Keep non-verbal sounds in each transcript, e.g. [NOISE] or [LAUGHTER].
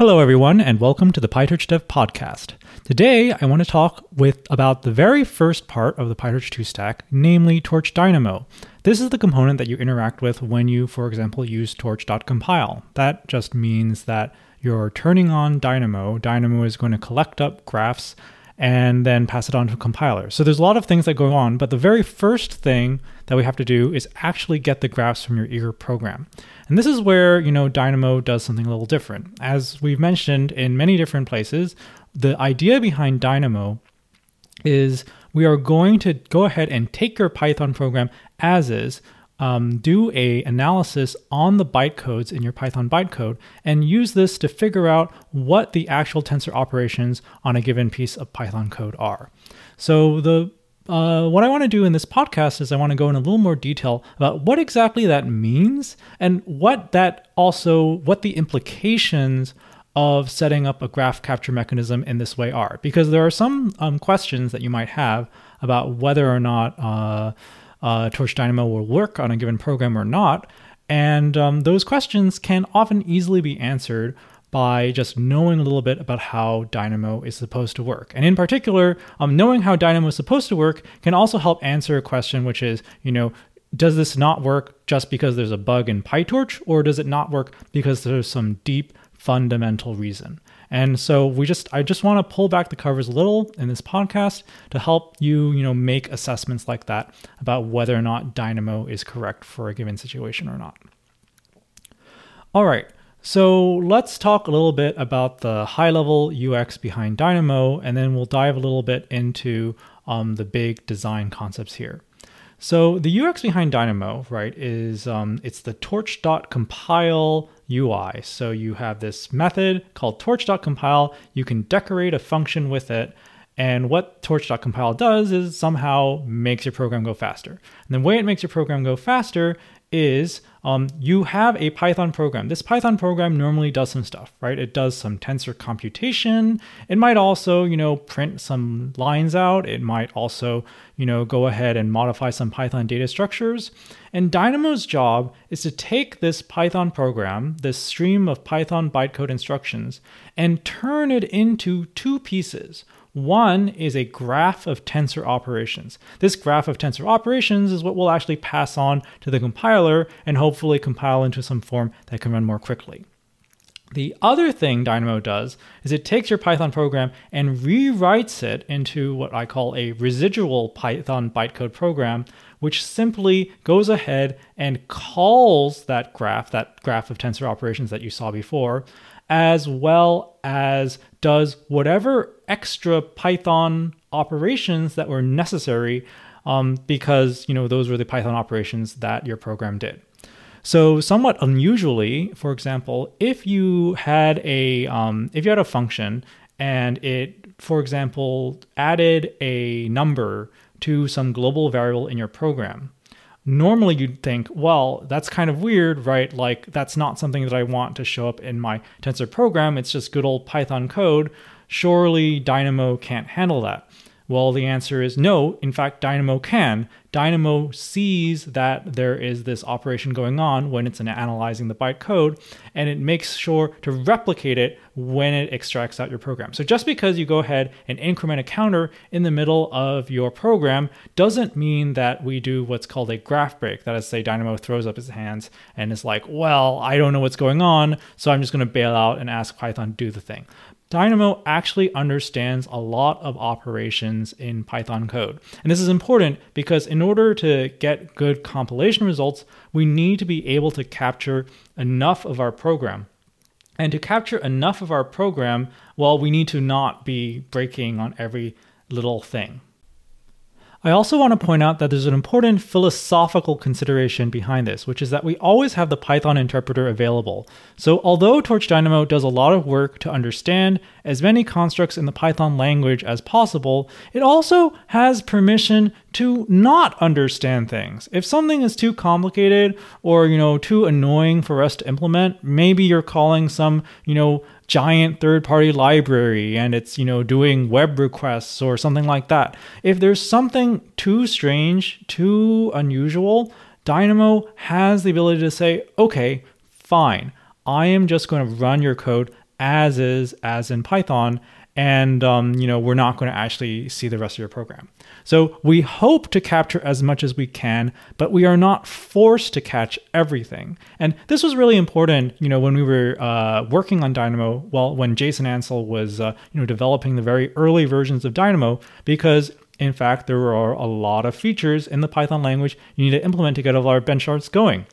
Hello, everyone, and welcome to the PyTorch Dev Podcast. Today, I want to talk with about the very first part of the PyTorch 2 stack, namely Torch Dynamo. This is the component that you interact with when you, for example, use torch.compile. That just means that you're turning on Dynamo. Dynamo is going to collect up graphs and then pass it on to a compiler. So there's a lot of things that go on, but the very first thing that we have to do is actually get the graphs from your eager program. And this is where, you know, Dynamo does something a little different. As we've mentioned in many different places, the idea behind Dynamo is we are going to go ahead and take your Python program as is, um, do a analysis on the bytecodes in your Python bytecode and use this to figure out what the actual tensor operations on a given piece of Python code are. So the uh, what I want to do in this podcast is I want to go in a little more detail about what exactly that means and what that also what the implications of setting up a graph capture mechanism in this way are because there are some um, questions that you might have about whether or not uh, uh, Torch Dynamo will work on a given program or not. And um, those questions can often easily be answered by just knowing a little bit about how Dynamo is supposed to work. And in particular, um, knowing how Dynamo is supposed to work can also help answer a question, which is, you know, does this not work just because there's a bug in PyTorch, or does it not work because there's some deep fundamental reason? And so we just I just want to pull back the covers a little in this podcast to help you, you know, make assessments like that about whether or not Dynamo is correct for a given situation or not. All right. So let's talk a little bit about the high level UX behind Dynamo, and then we'll dive a little bit into um, the big design concepts here. So the UX behind Dynamo, right, is um, it's the torch.compile UI. So you have this method called torch.compile. You can decorate a function with it. And what torch.compile does is somehow makes your program go faster. And the way it makes your program go faster is um, you have a Python program. This Python program normally does some stuff, right? It does some tensor computation. It might also, you know, print some lines out. It might also, you know, go ahead and modify some Python data structures. And Dynamo's job is to take this Python program, this stream of Python bytecode instructions, and turn it into two pieces. One is a graph of tensor operations. This graph of tensor operations is what we'll actually pass on to the compiler and hopefully compile into some form that can run more quickly. The other thing Dynamo does is it takes your Python program and rewrites it into what I call a residual Python bytecode program, which simply goes ahead and calls that graph, that graph of tensor operations that you saw before, as well as does whatever extra Python operations that were necessary um, because you know those were the Python operations that your program did. So somewhat unusually, for example, if you had a um, if you had a function and it, for example, added a number to some global variable in your program, normally you'd think, well, that's kind of weird, right? Like, that's not something that I want to show up in my tensor program. It's just good old Python code. Surely Dynamo can't handle that. Well, the answer is no. In fact, Dynamo can. Dynamo sees that there is this operation going on when it's analyzing the bytecode, and it makes sure to replicate it when it extracts out your program. So just because you go ahead and increment a counter in the middle of your program doesn't mean that we do what's called a graph break. That is, say, Dynamo throws up his hands and is like, well, I don't know what's going on, so I'm just going to bail out and ask Python to do the thing. Dynamo actually understands a lot of operations in Python code. And this is important because in order to get good compilation results, we need to be able to capture enough of our program. And to capture enough of our program, well, we need to not be breaking on every little thing. I also want to point out that there's an important philosophical consideration behind this, which is that we always have the Python interpreter available. So, although Torch Dynamo does a lot of work to understand as many constructs in the Python language as possible, it also has permission to not understand things. If something is too complicated or, you know, too annoying for us to implement, maybe you're calling some, you know, giant third party library and it's, you know, doing web requests or something like that. If there's something too strange, too unusual, Dynamo has the ability to say, okay, fine, I am just going to run your code as is as in Python, and um, you know we're not going to actually see the rest of your program. So we hope to capture as much as we can, but we are not forced to catch everything. And this was really important, you know, when we were uh, working on Dynamo. Well, when Jason Ansel was, uh, you know, developing the very early versions of Dynamo, because in fact there are a lot of features in the Python language you need to implement to get a all our benchmarks going.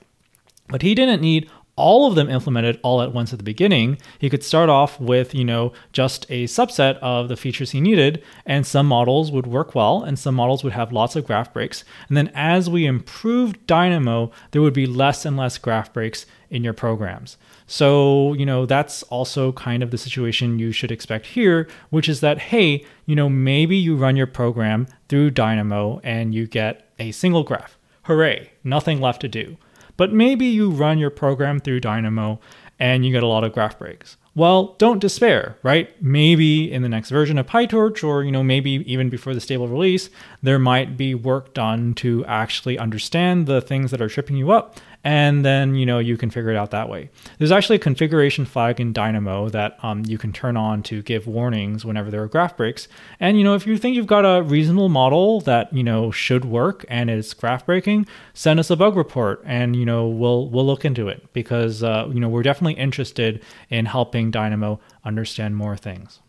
But he didn't need all of them implemented all at once at the beginning, he could start off with, you know, just a subset of the features he needed, and some models would work well, and some models would have lots of graph breaks. And then as we improved Dynamo, there would be less and less graph breaks in your programs. So, you know, that's also kind of the situation you should expect here, which is that, hey, you know, maybe you run your program through Dynamo and you get a single graph. Hooray, nothing left to do. But maybe you run your program through Dynamo and you get a lot of graph breaks. Well, don't despair, right? Maybe in the next version of PyTorch or, you know, maybe even before the stable release, there might be work done to actually understand the things that are tripping you up and then you know you can figure it out that way. There's actually a configuration flag in Dynamo that um, you can turn on to give warnings whenever there are graph breaks. And you know if you think you've got a reasonable model that you know should work and is graph breaking, send us a bug report and you know we'll we'll look into it because uh, you know we're definitely interested in helping Dynamo understand more things.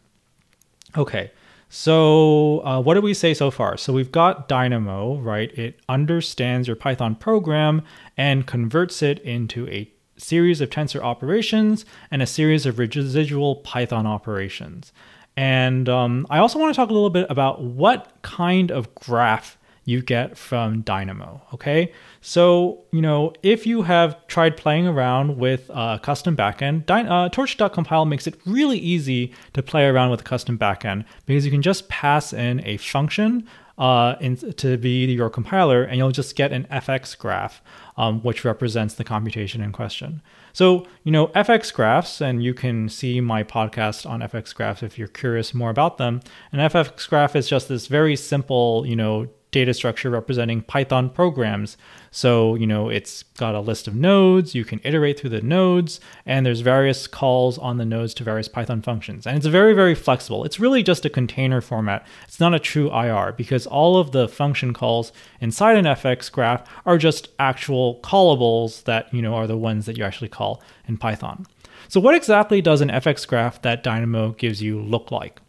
Okay. So, uh, what did we say so far? So, we've got Dynamo, right? It understands your Python program and converts it into a series of tensor operations and a series of residual Python operations. And um, I also want to talk a little bit about what kind of graph you get from Dynamo. Okay, so you know if you have tried playing around with a custom backend, Dy- uh, Torch.compile makes it really easy to play around with a custom backend because you can just pass in a function uh, in, to be your compiler, and you'll just get an FX graph, um, which represents the computation in question. So, you know, FX graphs, and you can see my podcast on FX graphs if you're curious more about them. An FX graph is just this very simple, you know, data structure representing Python programs. So, you know, it's got a list of nodes, you can iterate through the nodes, and there's various calls on the nodes to various Python functions. And it's very, very flexible. It's really just a container format. It's not a true IR because all of the function calls inside an FX graph are just actual callables that, you know, are the ones that you actually call in Python. So what exactly does an FX graph that Dynamo gives you look like?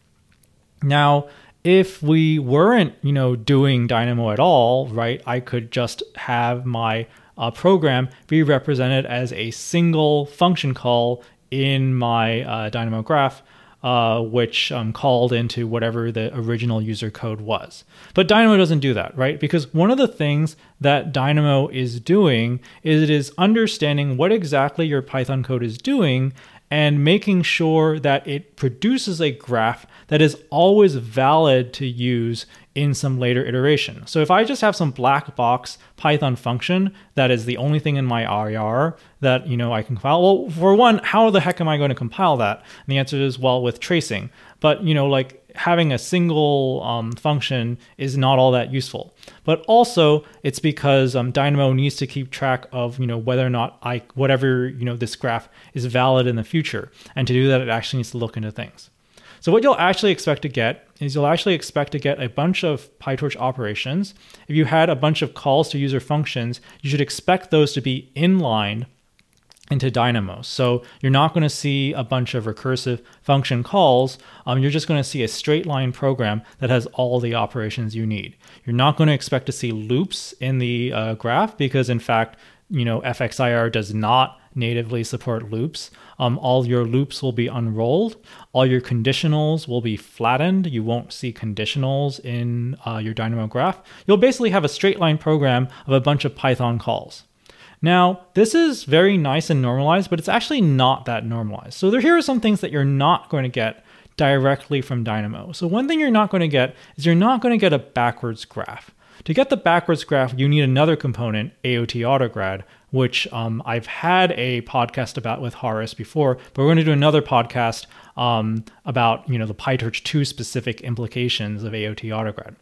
Now, if we weren't, you know, doing Dynamo at all, right, I could just have my uh, program be represented as a single function call in my uh, Dynamo graph, uh, which um, called into whatever the original user code was. But Dynamo doesn't do that, right? Because one of the things that Dynamo is doing is it is understanding what exactly your Python code is doing and making sure that it produces a graph that is always valid to use in some later iteration. So if I just have some black box Python function that is the only thing in my IR that you know I can compile, well, for one, how the heck am I going to compile that? And the answer is well with tracing. But you know, like having a single um, function is not all that useful. But also, it's because um, Dynamo needs to keep track of you know whether or not I whatever you know this graph is valid in the future, and to do that, it actually needs to look into things. So what you'll actually expect to get is you'll actually expect to get a bunch of PyTorch operations. If you had a bunch of calls to user functions, you should expect those to be inline into Dynamo. So you're not going to see a bunch of recursive function calls. Um, you're just going to see a straight line program that has all the operations you need. You're not going to expect to see loops in the uh, graph because, in fact, you know FXIR does not natively support loops. Um, all your loops will be unrolled. All your conditionals will be flattened. You won't see conditionals in uh, your Dynamo graph. You'll basically have a straight line program of a bunch of Python calls. Now, this is very nice and normalized, but it's actually not that normalized. So there, here are some things that you're not going to get directly from Dynamo. So one thing you're not going to get is you're not going to get a backwards graph. To get the backwards graph, you need another component, AOT Autograd, which um, I've had a podcast about with Horace before, but we're going to do another podcast um, about you know the PyTorch 2 specific implications of AOT Autograd.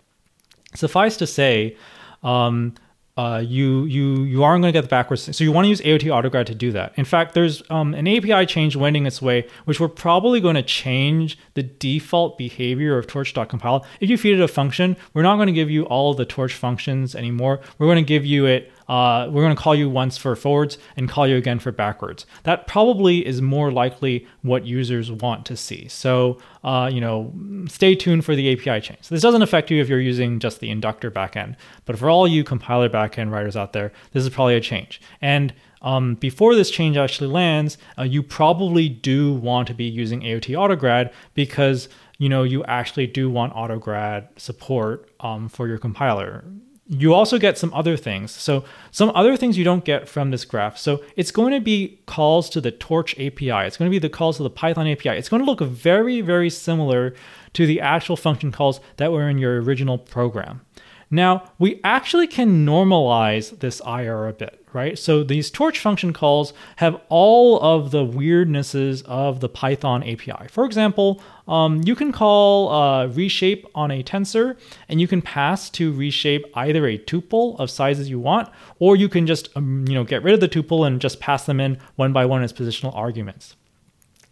Suffice to say, um, uh, you you you aren't going to get the backwards. So you want to use AOT autograd to do that. In fact, there's um, an API change wending its way, which we're probably going to change the default behavior of torch.compile. If you feed it a function, we're not going to give you all the torch functions anymore. We're going to give you it uh, we're going to call you once for forwards and call you again for backwards. That probably is more likely what users want to see. So, uh, you know, stay tuned for the API change. So this doesn't affect you if you're using just the inductor backend, but for all you compiler backend writers out there, this is probably a change. And um, before this change actually lands, uh, you probably do want to be using AOT Autograd because you know you actually do want Autograd support um, for your compiler you also get some other things. So some other things you don't get from this graph. So it's going to be calls to the Torch API. It's going to be the calls to the Python API. It's going to look very, very similar to the actual function calls that were in your original program. Now, we actually can normalize this IR a bit, right? So these torch function calls have all of the weirdnesses of the Python API. For example, um, you can call uh, reshape on a tensor, and you can pass to reshape either a tuple of sizes you want, or you can just um, you know get rid of the tuple and just pass them in one by one as positional arguments.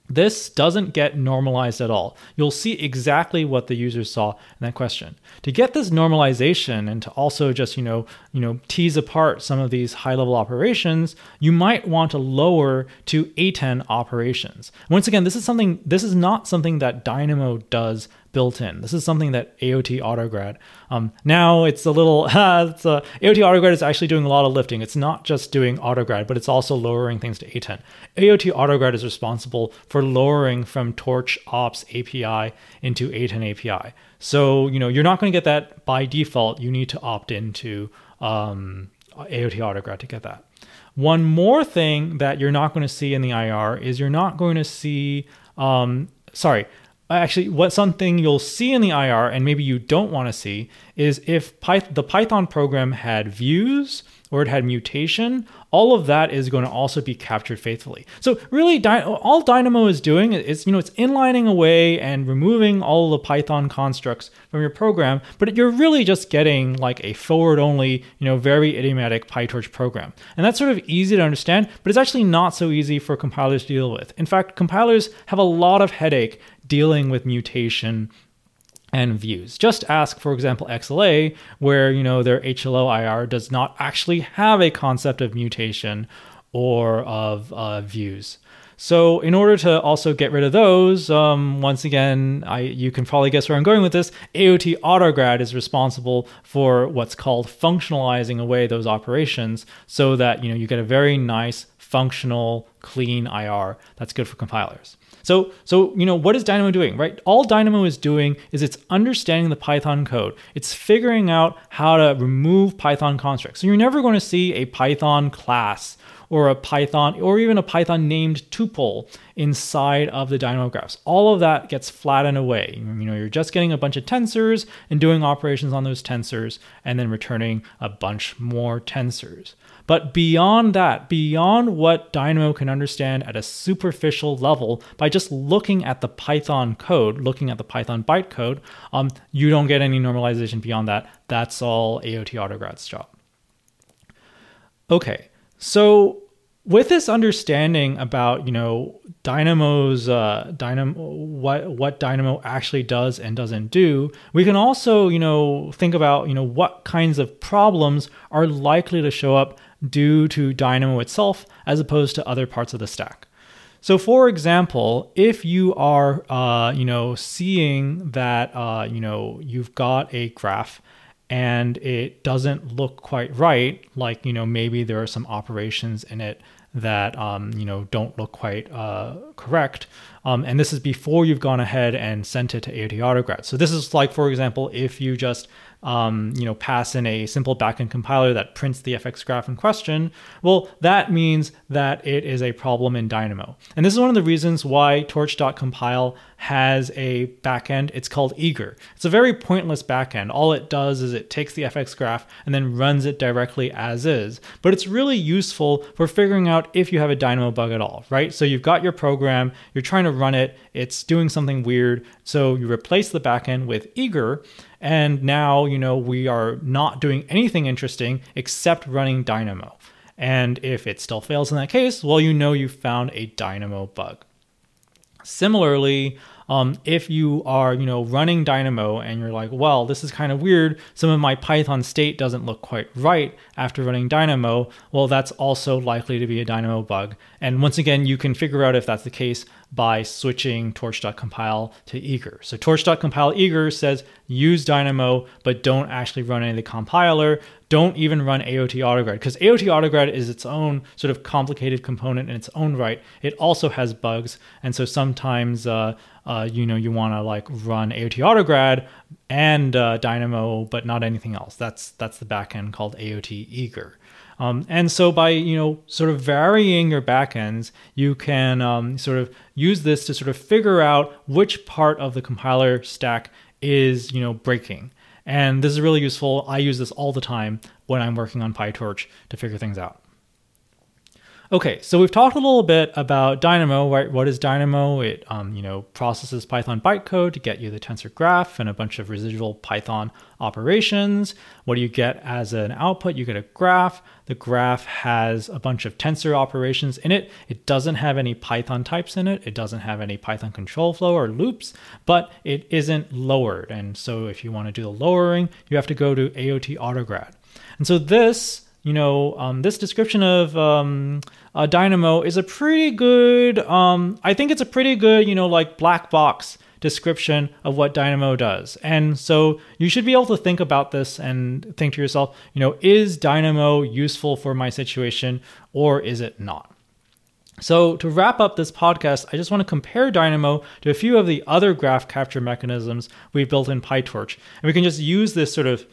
This doesn't get normalized at all. You'll see exactly what the user saw in that question. To get this normalization and to also just, you know, you know, tease apart some of these high-level operations, you might want to lower to ATen operations. Once again, this is something this is not something that Dynamo does built in. This is something that AOT Autograd. Um, now it's a little. [LAUGHS] it's a, AOT Autograd is actually doing a lot of lifting. It's not just doing Autograd, but it's also lowering things to ATen. AOT Autograd is responsible for lowering from Torch Ops API into ATen API. So you know you're not going to get that by default. You need to opt into um, AOT Autograd to get that. One more thing that you're not going to see in the IR is you're not going to see. Um, sorry, Uh, actually what something you'll see in the IR and maybe you don't want to see is if the Python program had views or it had mutation, all of that is going to also be captured faithfully. So really, all Dynamo is doing is you know it's inlining away and removing all the Python constructs from your program, but you're really just getting like a forward-only, you know, very idiomatic PyTorch program, and that's sort of easy to understand, but it's actually not so easy for compilers to deal with. In fact, compilers have a lot of headache dealing with mutation and views. Just ask, for example, XLA, where you know their HLO IR does not actually have a concept of mutation or of uh, views. So in order to also get rid of those, um, once again, I, you can probably guess where I'm going with this. AOT Autograd is responsible for what's called functionalizing away those operations, so that you know you get a very nice functional, clean IR that's good for compilers. So, so you know, what is Dynamo doing, right? All Dynamo is doing is it's understanding the Python code. It's figuring out how to remove Python constructs. So you're never going to see a Python class or a Python or even a Python named tuple inside of the Dynamo graphs. All of that gets flattened away. You know, you're just getting a bunch of tensors and doing operations on those tensors and then returning a bunch more tensors. But beyond that, beyond what Dynamo can understand at a superficial level by just looking at the Python code, looking at the Python bytecode, um, you don't get any normalization beyond that. That's all AOT Autograd's job. Okay, so with this understanding about you know Dynamo's uh, Dynamo what what Dynamo actually does and doesn't do, we can also you know think about you know what kinds of problems are likely to show up due to Dynamo itself as opposed to other parts of the stack. So, for example, if you are, uh, you know, seeing that, uh, you know, you've got a graph and it doesn't look quite right, like, you know, maybe there are some operations in it that, um, you know, don't look quite uh, correct. Um, and this is before you've gone ahead and sent it to AOT Autograd. So this is like, for example, if you just um, you know, pass in a simple backend compiler that prints the FX graph in question, well, that means that it is a problem in Dynamo. And this is one of the reasons why torch.compile has a backend. It's called Eager. It's a very pointless backend. All it does is it takes the FX graph and then runs it directly as is. But it's really useful for figuring out if you have a Dynamo bug at all, right? So you've got your program, you're trying to run it, it's doing something weird. So you replace the backend with Eager, and now, you know, we are not doing anything interesting except running Dynamo. And if it still fails in that case, well, you know you found a Dynamo bug. Similarly, um, if you are, you know, running Dynamo and you're like, well, this is kind of weird. Some of my Python state doesn't look quite right after running Dynamo. Well, that's also likely to be a Dynamo bug. And once again, you can figure out if that's the case by switching torch.compile to eager. So torch.compile eager says use Dynamo, but don't actually run any of the compiler. Don't even run AOT autograd because AOT autograd is its own sort of complicated component in its own right. It also has bugs, and so sometimes uh, uh, you know you want to like run AOT autograd and uh, Dynamo, but not anything else. That's that's the backend called AOT eager. Um, and so by you know sort of varying your backends, you can um, sort of use this to sort of figure out which part of the compiler stack is you know breaking. And this is really useful. I use this all the time when I'm working on PyTorch to figure things out. Okay, so we've talked a little bit about Dynamo. Right? What is Dynamo? It um, you know processes Python bytecode to get you the tensor graph and a bunch of residual Python operations. What do you get as an output? You get a graph. The graph has a bunch of tensor operations in it. It doesn't have any Python types in it. It doesn't have any Python control flow or loops, but it isn't lowered. And so if you want to do the lowering, you have to go to AOT Autograd. And so this you know, um, this description of um, uh, Dynamo is a pretty good, um, I think it's a pretty good, you know, like black box description of what Dynamo does. And so you should be able to think about this and think to yourself, you know, is Dynamo useful for my situation or is it not? So, to wrap up this podcast, I just want to compare Dynamo to a few of the other graph capture mechanisms we've built in PyTorch. And we can just use this sort of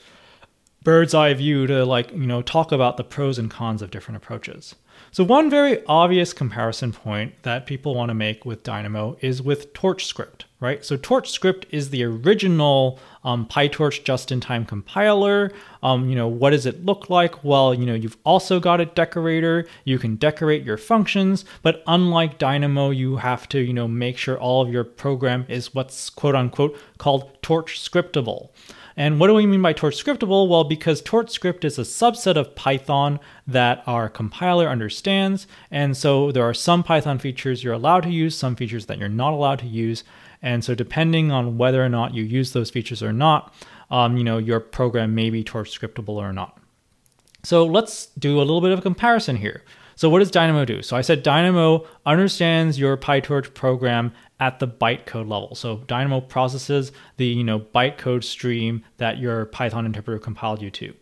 bird's eye view to like, you know, talk about the pros and cons of different approaches. So one very obvious comparison point that people want to make with Dynamo is with TorchScript, right? So TorchScript is the original um, PyTorch just-in-time compiler. Um, you know, what does it look like? Well, you know, you've also got a decorator. You can decorate your functions, but unlike Dynamo, you have to, you know, make sure all of your program is what's quote unquote called torch scriptable. And what do we mean by torch scriptable? Well, because torch script is a subset of Python that our compiler understands. And so there are some Python features you're allowed to use, some features that you're not allowed to use. And so depending on whether or not you use those features or not, um, you know, your program may be torch scriptable or not. So let's do a little bit of a comparison here. So what does Dynamo do? So I said Dynamo understands your PyTorch program at the bytecode level. So Dynamo processes the you know bytecode stream that your Python interpreter compiled you to.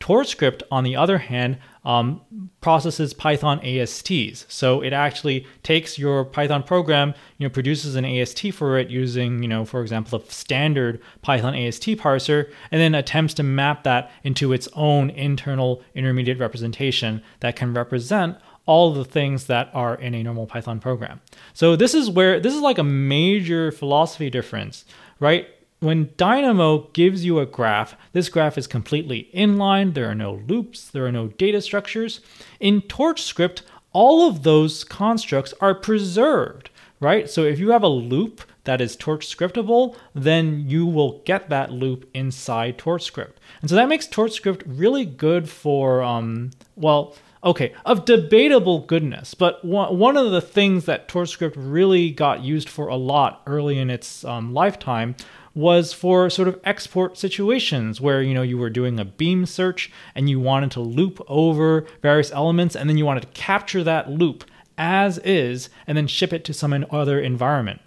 TorchScript, on the other hand, um, processes Python ASTs. So it actually takes your Python program, you know, produces an AST for it using, you know, for example, a standard Python AST parser, and then attempts to map that into its own internal intermediate representation that can represent all the things that are in a normal Python program. So this is where this is like a major philosophy difference, right? When Dynamo gives you a graph, this graph is completely inline, there are no loops, there are no data structures. In TorchScript, all of those constructs are preserved, right? So if you have a loop that is torch scriptable, then you will get that loop inside TorchScript. And so that makes TorchScript really good for, um, well, okay, of debatable goodness. But one of the things that TorchScript really got used for a lot early in its um, lifetime was for sort of export situations where you know you were doing a beam search and you wanted to loop over various elements and then you wanted to capture that loop as is and then ship it to some other environment.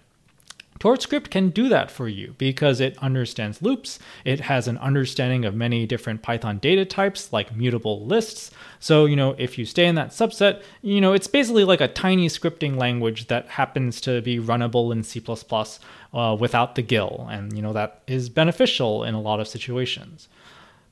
TorchScript can do that for you because it understands loops. It has an understanding of many different Python data types like mutable lists. So, you know, if you stay in that subset, you know, it's basically like a tiny scripting language that happens to be runnable in C++ uh, without the GIL. And, you know, that is beneficial in a lot of situations.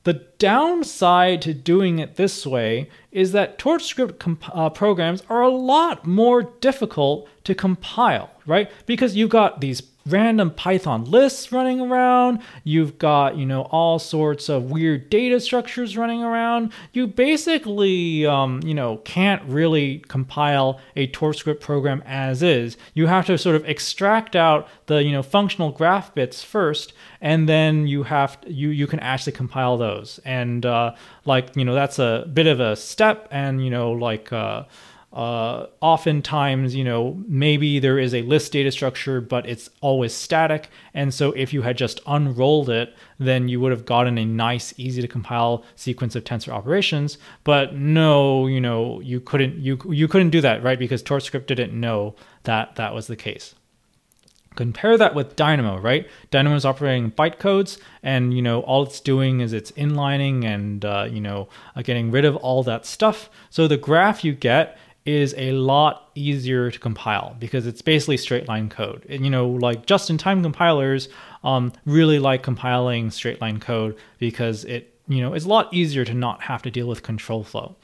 The downside to doing it this way is that TorchScript comp- uh, programs are a lot more difficult to compile, right? Because you've got these random Python lists running around. You've got, you know, all sorts of weird data structures running around. You basically, um, you know, can't really compile a TorchScript program as is. You have to sort of extract out the, you know, functional graph bits first, and then you have you you can actually compile those. And uh, like, you know, that's a bit of a step, and you know, like. Uh, uh, oftentimes, you know, maybe there is a list data structure, but it's always static. And so if you had just unrolled it, then you would have gotten a nice, easy to compile sequence of tensor operations. But no, you know, you couldn't you you couldn't do that, right? Because TorchScript didn't know that that was the case. Compare that with Dynamo, right? Dynamo is operating bytecodes, and you know all it's doing is it's inlining and uh, you know uh, getting rid of all that stuff. So the graph you get is a lot easier to compile because it's basically straight line code. And, you know, like just in time compilers um, really like compiling straight line code because it, you know, it's a lot easier to not have to deal with control flow.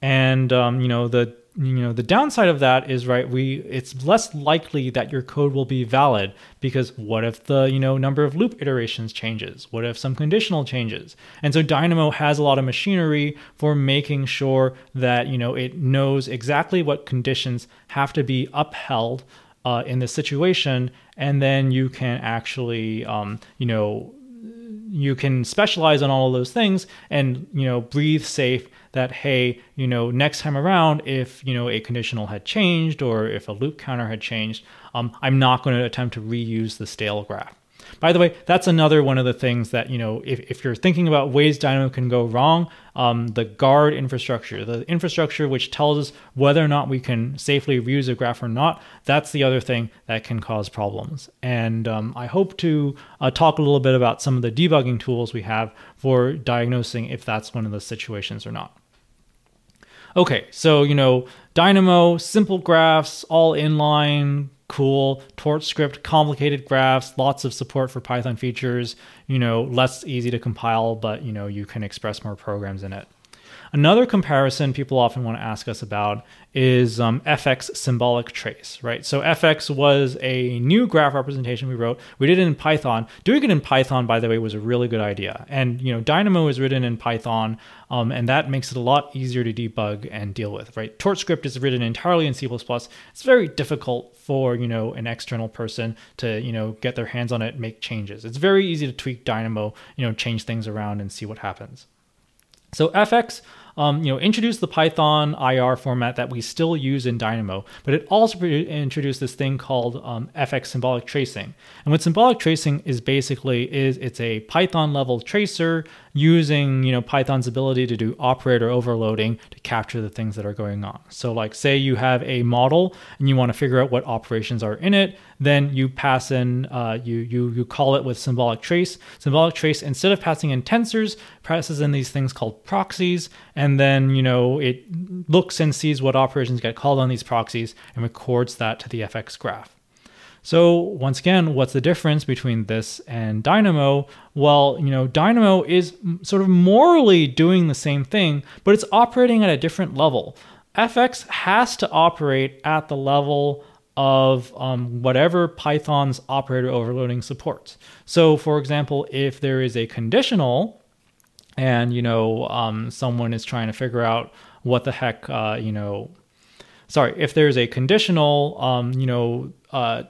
And, um, you know, the you know the downside of that is right we it's less likely that your code will be valid because what if the you know number of loop iterations changes? What if some conditional changes? And so dynamo has a lot of machinery for making sure that you know it knows exactly what conditions have to be upheld uh, in this situation. And then you can actually um, you know you can specialize on all of those things and you know breathe safe that hey you know next time around if you know a conditional had changed or if a loop counter had changed um, i'm not going to attempt to reuse the stale graph by the way, that's another one of the things that, you know, if, if you're thinking about ways Dynamo can go wrong, um, the guard infrastructure, the infrastructure which tells us whether or not we can safely reuse a graph or not, that's the other thing that can cause problems. And um, I hope to uh, talk a little bit about some of the debugging tools we have for diagnosing if that's one of the situations or not. Okay, so, you know, Dynamo, simple graphs, all inline, cool. TorchScript, complicated graphs, lots of support for Python features, you know, less easy to compile, but, you know, you can express more programs in it. Another comparison people often want to ask us about is um, FX symbolic trace, right? So FX was a new graph representation we wrote. We did it in Python. Doing it in Python, by the way, was a really good idea. And you know, Dynamo is written in Python, um, and that makes it a lot easier to debug and deal with, right? TorchScript is written entirely in C++. It's very difficult for you know an external person to you know get their hands on it, make changes. It's very easy to tweak Dynamo, you know, change things around and see what happens. So FX um, you know, introduced the Python IR format that we still use in Dynamo, but it also introduced this thing called um, FX symbolic tracing. And what symbolic tracing is basically is it's a Python level tracer using you know Python's ability to do operator overloading to capture the things that are going on. So like say you have a model and you want to figure out what operations are in it, then you pass in uh, you you you call it with symbolic trace. Symbolic trace instead of passing in tensors passes in these things called proxies, and then you know it looks and sees what operations get called on these proxies and records that to the FX graph. So once again, what's the difference between this and Dynamo? Well, you know, Dynamo is sort of morally doing the same thing, but it's operating at a different level. FX has to operate at the level of um, whatever Python's operator overloading supports. So, for example, if there is a conditional, and you know um, someone is trying to figure out what the heck, uh, you know, sorry, if there's a conditional, um, you know, uh,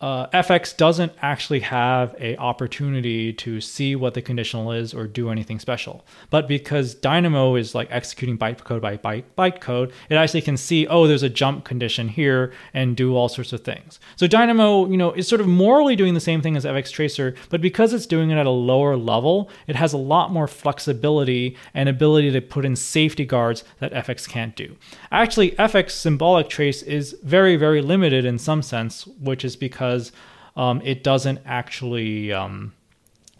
uh, FX doesn't actually have a opportunity to see what the conditional is or do anything special. But because Dynamo is like executing bytecode by byte, byte it actually can see, oh, there's a jump condition here and do all sorts of things. So Dynamo, you know, is sort of morally doing the same thing as FX Tracer, but because it's doing it at a lower level, it has a lot more flexibility and ability to put in safety guards that FX can't do. Actually, FX symbolic trace is very, very limited in some sense, which is because because um, it doesn't actually um,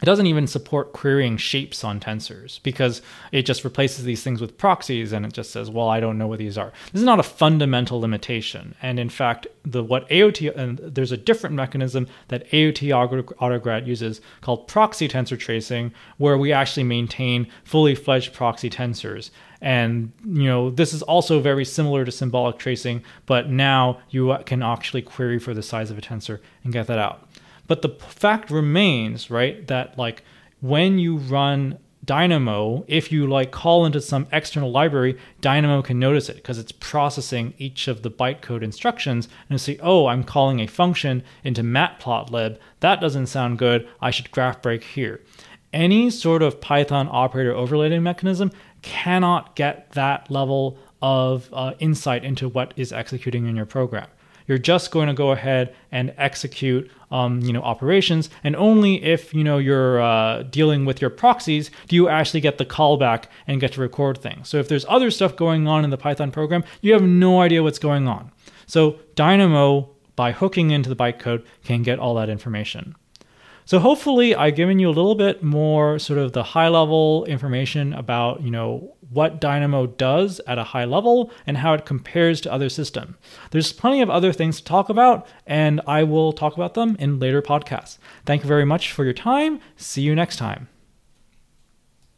it doesn't even support querying shapes on tensors because it just replaces these things with proxies and it just says, well, I don't know what these are. This is not a fundamental limitation. And in fact, the what AOT and there's a different mechanism that AOT Autograd uses called proxy tensor tracing, where we actually maintain fully fledged proxy tensors. And you know, this is also very similar to symbolic tracing, but now you can actually query for the size of a tensor and get that out. But the fact remains, right, that like when you run Dynamo, if you like call into some external library, Dynamo can notice it because it's processing each of the bytecode instructions and say, oh, I'm calling a function into matplotlib. That doesn't sound good. I should graph break here. Any sort of Python operator overloading mechanism cannot get that level of uh, insight into what is executing in your program. You're just going to go ahead and execute, um, you know, operations, and only if you know you're uh, dealing with your proxies do you actually get the callback and get to record things. So if there's other stuff going on in the Python program, you have no idea what's going on. So Dynamo, by hooking into the bytecode, can get all that information. So hopefully I've given you a little bit more sort of the high level information about, you know, what Dynamo does at a high level and how it compares to other systems. There's plenty of other things to talk about and I will talk about them in later podcasts. Thank you very much for your time. See you next time.